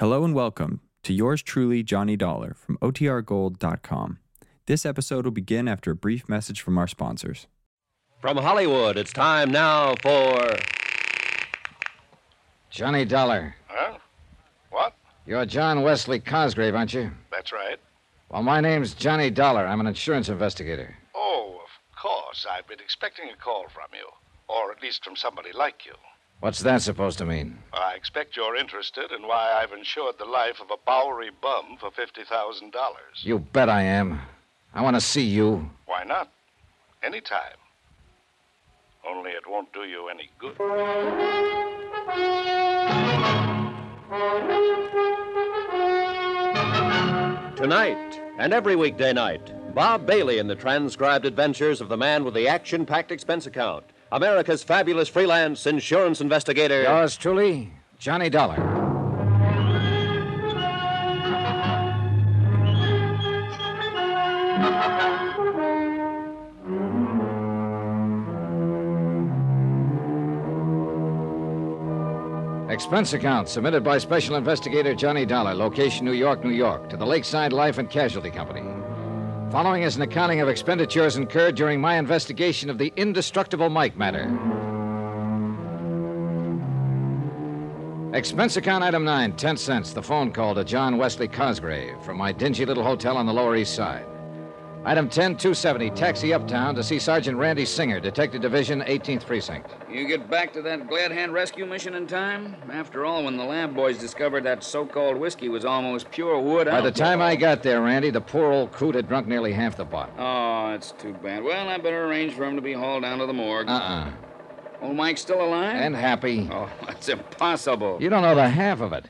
Hello and welcome to yours truly, Johnny Dollar from OTRGold.com. This episode will begin after a brief message from our sponsors. From Hollywood, it's time now for. Johnny Dollar. Huh? What? You're John Wesley Cosgrave, aren't you? That's right. Well, my name's Johnny Dollar. I'm an insurance investigator. Oh, of course. I've been expecting a call from you. Or at least from somebody like you. What's that supposed to mean? I expect you're interested in why I've insured the life of a Bowery bum for $50,000. You bet I am. I want to see you. Why not? Anytime. Only it won't do you any good. Tonight and every weekday night, Bob Bailey in the transcribed adventures of the man with the action packed expense account, America's fabulous freelance insurance investigator. Yours truly, Johnny Dollar. Expense account submitted by Special Investigator Johnny Dollar, location New York, New York, to the Lakeside Life and Casualty Company. Following is an accounting of expenditures incurred during my investigation of the indestructible Mike matter. Expense account item 9, 10 cents. The phone call to John Wesley Cosgrave from my dingy little hotel on the Lower East Side. Item 10, 270. Taxi uptown to see Sergeant Randy Singer, Detective Division, 18th Precinct. You get back to that Glad Hand rescue mission in time? After all, when the lab boys discovered that so called whiskey was almost pure wood By the time I got there, Randy, the poor old coot had drunk nearly half the bottle. Oh, that's too bad. Well, I better arrange for him to be hauled down to the morgue. Uh-uh. Old Mike's still alive? And happy. Oh, that's impossible. You don't know the half of it.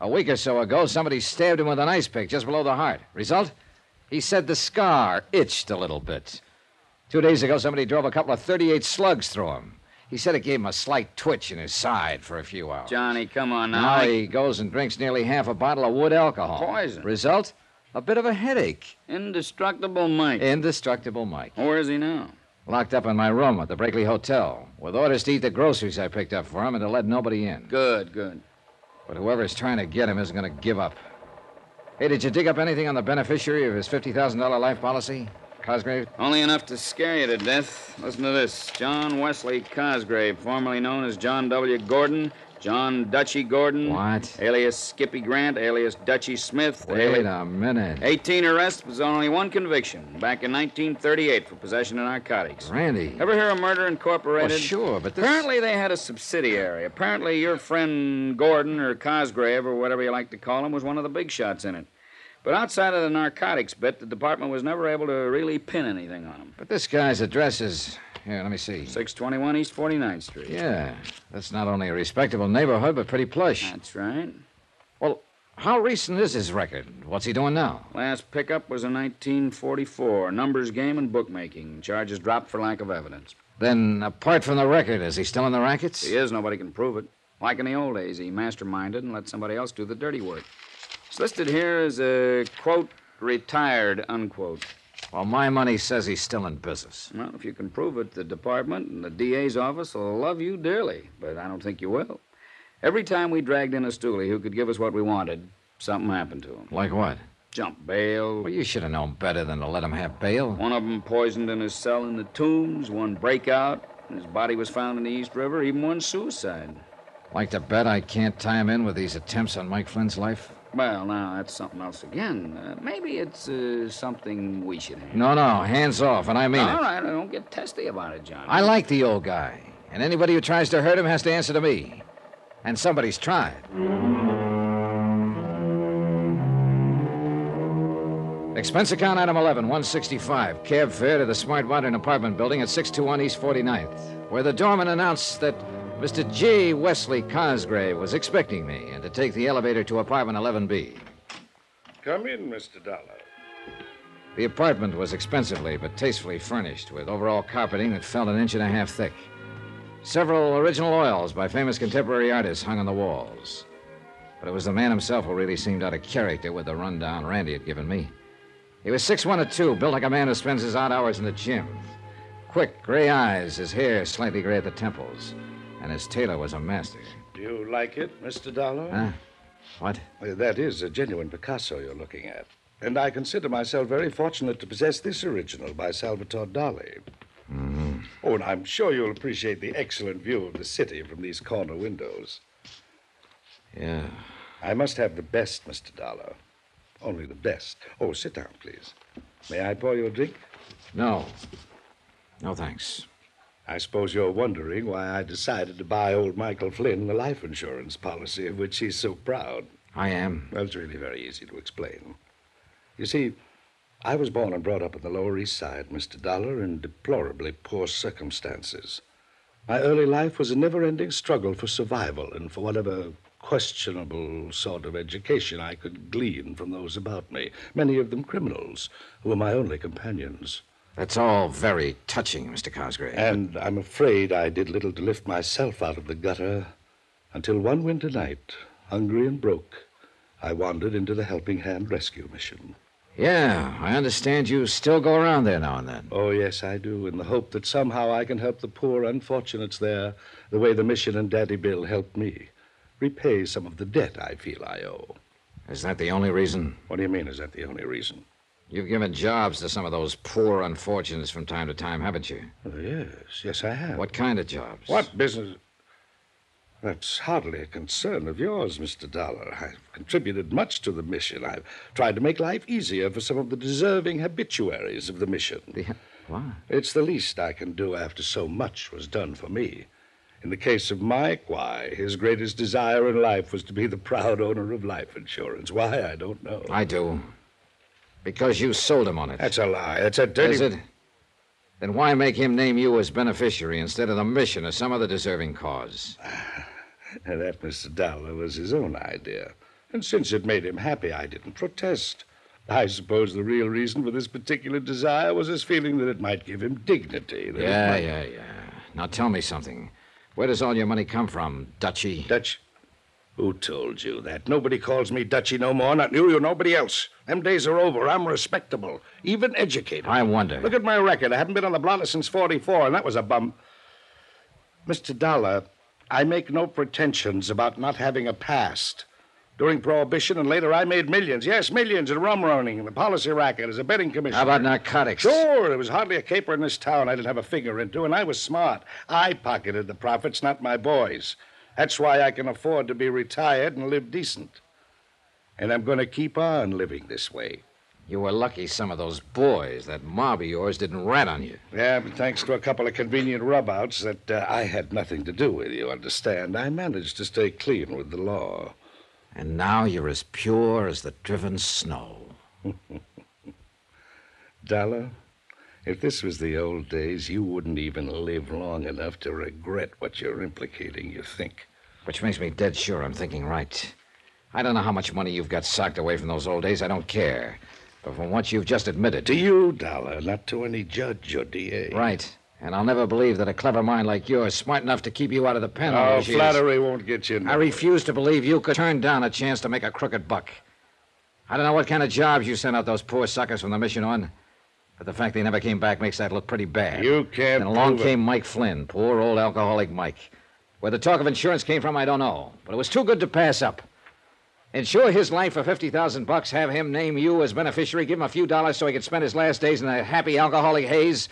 A week or so ago, somebody stabbed him with an ice pick just below the heart. Result? He said the scar itched a little bit. Two days ago, somebody drove a couple of 38 slugs through him. He said it gave him a slight twitch in his side for a few hours. Johnny, come on now. Now he goes and drinks nearly half a bottle of wood alcohol. Poison. Result? A bit of a headache. Indestructible Mike. Indestructible Mike. Where is he now? Locked up in my room at the Brakely Hotel, with orders to eat the groceries I picked up for him and to let nobody in. Good, good. But whoever's trying to get him isn't going to give up. Hey, did you dig up anything on the beneficiary of his $50,000 life policy? Cosgrave? Only enough to scare you to death. Listen to this. John Wesley Cosgrave, formerly known as John W. Gordon, John Dutchy Gordon. What? Alias Skippy Grant, alias Dutchy Smith. Wait ali- a minute. 18 arrests was only one conviction back in 1938 for possession of narcotics. Randy. Ever hear of Murder Incorporated? Well, sure, but this. Apparently, they had a subsidiary. Apparently, your friend Gordon or Cosgrave or whatever you like to call him was one of the big shots in it. But outside of the narcotics bit, the department was never able to really pin anything on him. But this guy's address is. Here, let me see. 621 East 49th Street. Yeah. That's not only a respectable neighborhood, but pretty plush. That's right. Well, how recent is his record? What's he doing now? Last pickup was in 1944. Numbers game and bookmaking. Charges dropped for lack of evidence. Then, apart from the record, is he still in the rackets? He is, nobody can prove it. Like in the old days, he masterminded and let somebody else do the dirty work. It's listed here as a, quote, retired, unquote. Well, my money says he's still in business. Well, if you can prove it, the department and the DA's office will love you dearly, but I don't think you will. Every time we dragged in a stoolie who could give us what we wanted, something happened to him. Like what? Jump bail. Well, you should have known better than to let him have bail. One of them poisoned in his cell in the tombs, one breakout, and his body was found in the East River, even one suicide. Like to bet I can't tie him in with these attempts on Mike Flynn's life? Well, now, that's something else again. Uh, maybe it's uh, something we should handle. No, no, hands off, and I mean All it. right, don't get testy about it, John. I like the old guy, and anybody who tries to hurt him has to answer to me. And somebody's tried. Expense account item 11, 165. Cab fare to the Smart Modern apartment building at 621 East 49th, where the doorman announced that Mr. J. Wesley Cosgrave was expecting me and to take the elevator to apartment 11B. Come in, Mr. Dollar. The apartment was expensively but tastefully furnished with overall carpeting that felt an inch and a half thick. Several original oils by famous contemporary artists hung on the walls. But it was the man himself who really seemed out of character with the rundown Randy had given me. He was 6'1 or 2, built like a man who spends his odd hours in the gym. Quick, gray eyes, his hair slightly gray at the temples. And his tailor was a master. Do you like it, Mr. Dollar? Huh? What? That is a genuine Picasso you're looking at. And I consider myself very fortunate to possess this original by Salvatore Dali. Mm-hmm. Oh, and I'm sure you'll appreciate the excellent view of the city from these corner windows. Yeah. I must have the best, Mr. Dollar. Only the best. Oh, sit down, please. May I pour you a drink? No. No, thanks. I suppose you're wondering why I decided to buy old Michael Flynn the life insurance policy of which he's so proud. I am. Well, it's really very easy to explain. You see, I was born and brought up in the Lower East Side, Mr. Dollar, in deplorably poor circumstances. My early life was a never ending struggle for survival and for whatever questionable sort of education I could glean from those about me, many of them criminals, who were my only companions. That's all very touching, Mr. Cosgrave. And I'm afraid I did little to lift myself out of the gutter until one winter night, hungry and broke, I wandered into the Helping Hand Rescue Mission. yeah, I understand you still go around there now and then. Oh, yes, I do, in the hope that somehow I can help the poor unfortunates there the way the mission and Daddy Bill helped me. Repay some of the debt I feel I owe. Is that the only reason? What do you mean, is that the only reason? You've given jobs to some of those poor unfortunates from time to time, haven't you? Oh, yes, yes, I have. What kind of jobs? What business? That's hardly a concern of yours, Mr. Dollar. I've contributed much to the mission. I've tried to make life easier for some of the deserving habituaries of the mission. The, what? It's the least I can do after so much was done for me. In the case of Mike, why, his greatest desire in life was to be the proud owner of life insurance. Why, I don't know. I do. Because you sold him on it. That's a lie. That's a dirty. Is it? Then why make him name you as beneficiary instead of the mission or some other deserving cause? That, Mr. Dollar, was his own idea. And since it made him happy, I didn't protest. I suppose the real reason for this particular desire was his feeling that it might give him dignity. Yeah, might- yeah, yeah. Now tell me something. Where does all your money come from, Dutchy? Dutch. Who told you that? Nobody calls me Dutchy no more, not you or nobody else. Them days are over. I'm respectable, even educated. I wonder. Look at my record. I haven't been on the blotter since 44, and that was a bum. Mr. Dollar, I make no pretensions about not having a past. During Prohibition and later, I made millions. Yes, millions in rum running, the policy racket, as a betting commissioner. How about narcotics? Sure, there was hardly a caper in this town I didn't have a finger into, and I was smart. I pocketed the profits, not my boys. That's why I can afford to be retired and live decent. And I'm going to keep on living this way. You were lucky some of those boys, that mob of yours, didn't rat on you. Yeah, but thanks to a couple of convenient rubouts that uh, I had nothing to do with, you understand, I managed to stay clean with the law. And now you're as pure as the driven snow. Dollar, if this was the old days, you wouldn't even live long enough to regret what you're implicating, you think. Which makes me dead sure I'm thinking right. I don't know how much money you've got socked away from those old days. I don't care. But from what you've just admitted. To you, Dollar, not to any judge or DA. Right. And I'll never believe that a clever mind like yours, smart enough to keep you out of the pen Oh, flattery won't get you. I refuse to believe you could turn down a chance to make a crooked buck. I don't know what kind of jobs you sent out those poor suckers from the mission on, but the fact they never came back makes that look pretty bad. You can't. And along came Mike Flynn, poor old alcoholic Mike. Where the talk of insurance came from, I don't know, but it was too good to pass up. Insure his life for fifty thousand bucks, have him name you as beneficiary, give him a few dollars so he could spend his last days in a happy alcoholic haze,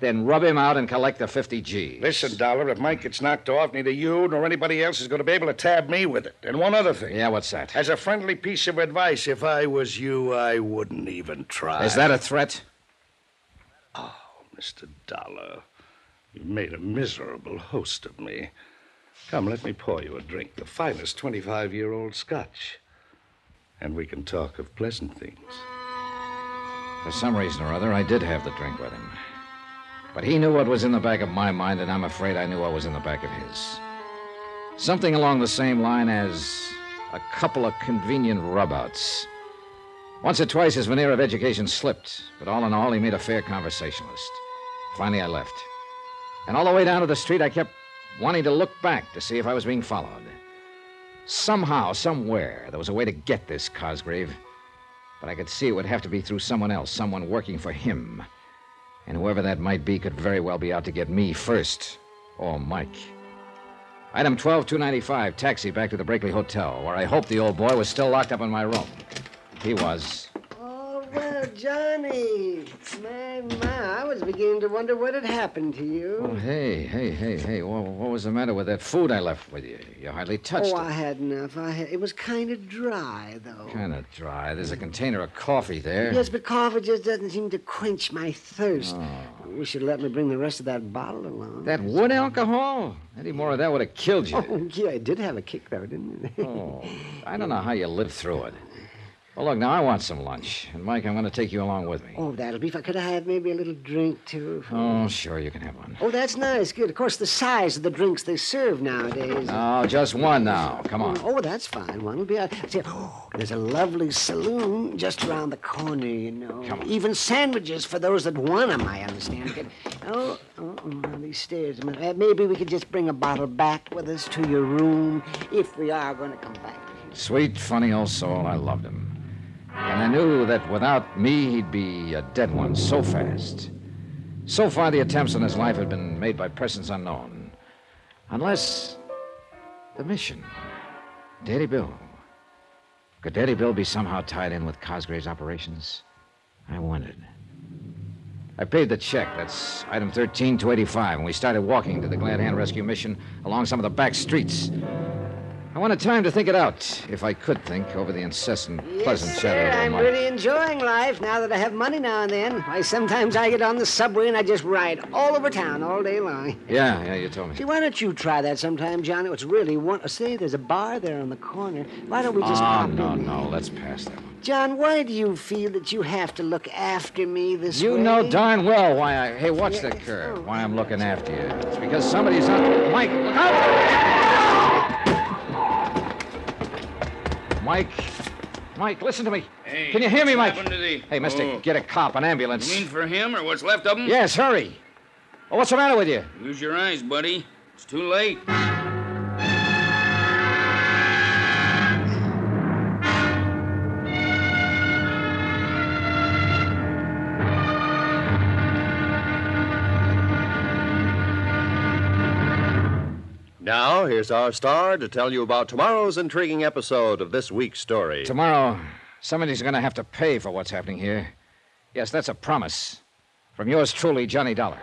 then rub him out and collect the fifty G's. Listen, Dollar, if Mike gets knocked off, neither you nor anybody else is going to be able to tab me with it. And one other thing. Yeah, what's that? As a friendly piece of advice, if I was you, I wouldn't even try. Is that a threat? Mr. Dollar? You've made a miserable host of me. Come, let me pour you a drink, the finest 25 year old scotch. And we can talk of pleasant things. For some reason or other, I did have the drink with him. But he knew what was in the back of my mind, and I'm afraid I knew what was in the back of his. Something along the same line as a couple of convenient rubouts. Once or twice his veneer of education slipped, but all in all, he made a fair conversationalist. Finally, I left. And all the way down to the street, I kept wanting to look back to see if I was being followed. Somehow, somewhere, there was a way to get this Cosgrave. But I could see it would have to be through someone else, someone working for him. And whoever that might be could very well be out to get me first, or Mike. Item 12295, taxi back to the Brakely Hotel, where I hoped the old boy was still locked up in my room. He was. Oh, well, Johnny. My, my, I was beginning to wonder what had happened to you. Oh, hey, hey, hey, hey. What, what was the matter with that food I left with you? You hardly touched it. oh, it. I had enough. I had, it was kind of dry, though. Kind of dry. There's a container of coffee there. Yes, but coffee just doesn't seem to quench my thirst. Oh. You should let me bring the rest of that bottle along. That wood alcohol? Any more of that would have killed you. Oh, yeah, it did have a kick, though, didn't it? Oh, I don't know how you lived through it. Well, look, now I want some lunch. And, Mike, I'm going to take you along with me. Oh, that'll be fine. Could I have maybe a little drink, too? Oh, sure, you can have one. Oh, that's nice. Good. Of course, the size of the drinks they serve nowadays. No, just one now. Come on. Oh, that's fine. One will be. Uh, see, oh, there's a lovely saloon just around the corner, you know. Come on. Even sandwiches for those that want 'em, I understand. Oh, oh, oh, these stairs. Uh, Maybe we could just bring a bottle back with us to your room if we are going to come back. Sweet, funny old soul. I loved him. And I knew that without me, he'd be a dead one so fast. So far, the attempts on his life had been made by persons unknown. Unless. the mission. Daddy Bill. Could Daddy Bill be somehow tied in with Cosgrave's operations? I wondered. I paid the check. That's item 13285, and we started walking to the Glad Hand Rescue Mission along some of the back streets. I wanted time to think it out, if I could think, over the incessant, pleasant yes, shadow sir, of I'm my... really enjoying life now that I have money now and then. Why, sometimes I get on the subway and I just ride all over town all day long. Yeah, yeah, you told me. See, why don't you try that sometime, Johnny? It's really one. Uh, Say, there's a bar there on the corner. Why don't we just oh, pop no, in? no, let's pass that one. John, why do you feel that you have to look after me this You way? know darn well why I. Hey, watch that curve. oh. Why I'm looking after you. It's because somebody's on. Mike, look out! Mike. Mike, listen to me. Hey, Can you hear me, Mike? the- Hey, mister, Oh. get a cop, an ambulance. You mean for him or what's left of him? Yes, hurry. Oh, what's the matter with you? Use your eyes, buddy. It's too late. Now, here's our star to tell you about tomorrow's intriguing episode of this week's story. Tomorrow, somebody's going to have to pay for what's happening here. Yes, that's a promise. From yours truly, Johnny Dollar.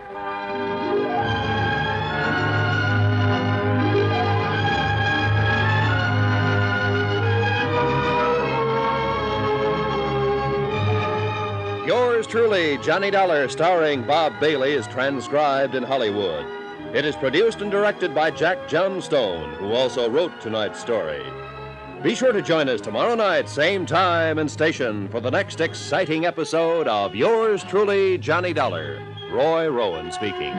Yours truly, Johnny Dollar, starring Bob Bailey, is transcribed in Hollywood. It is produced and directed by Jack Johnstone, who also wrote tonight's story. Be sure to join us tomorrow night, same time and station, for the next exciting episode of Yours truly, Johnny Dollar. Roy Rowan speaking.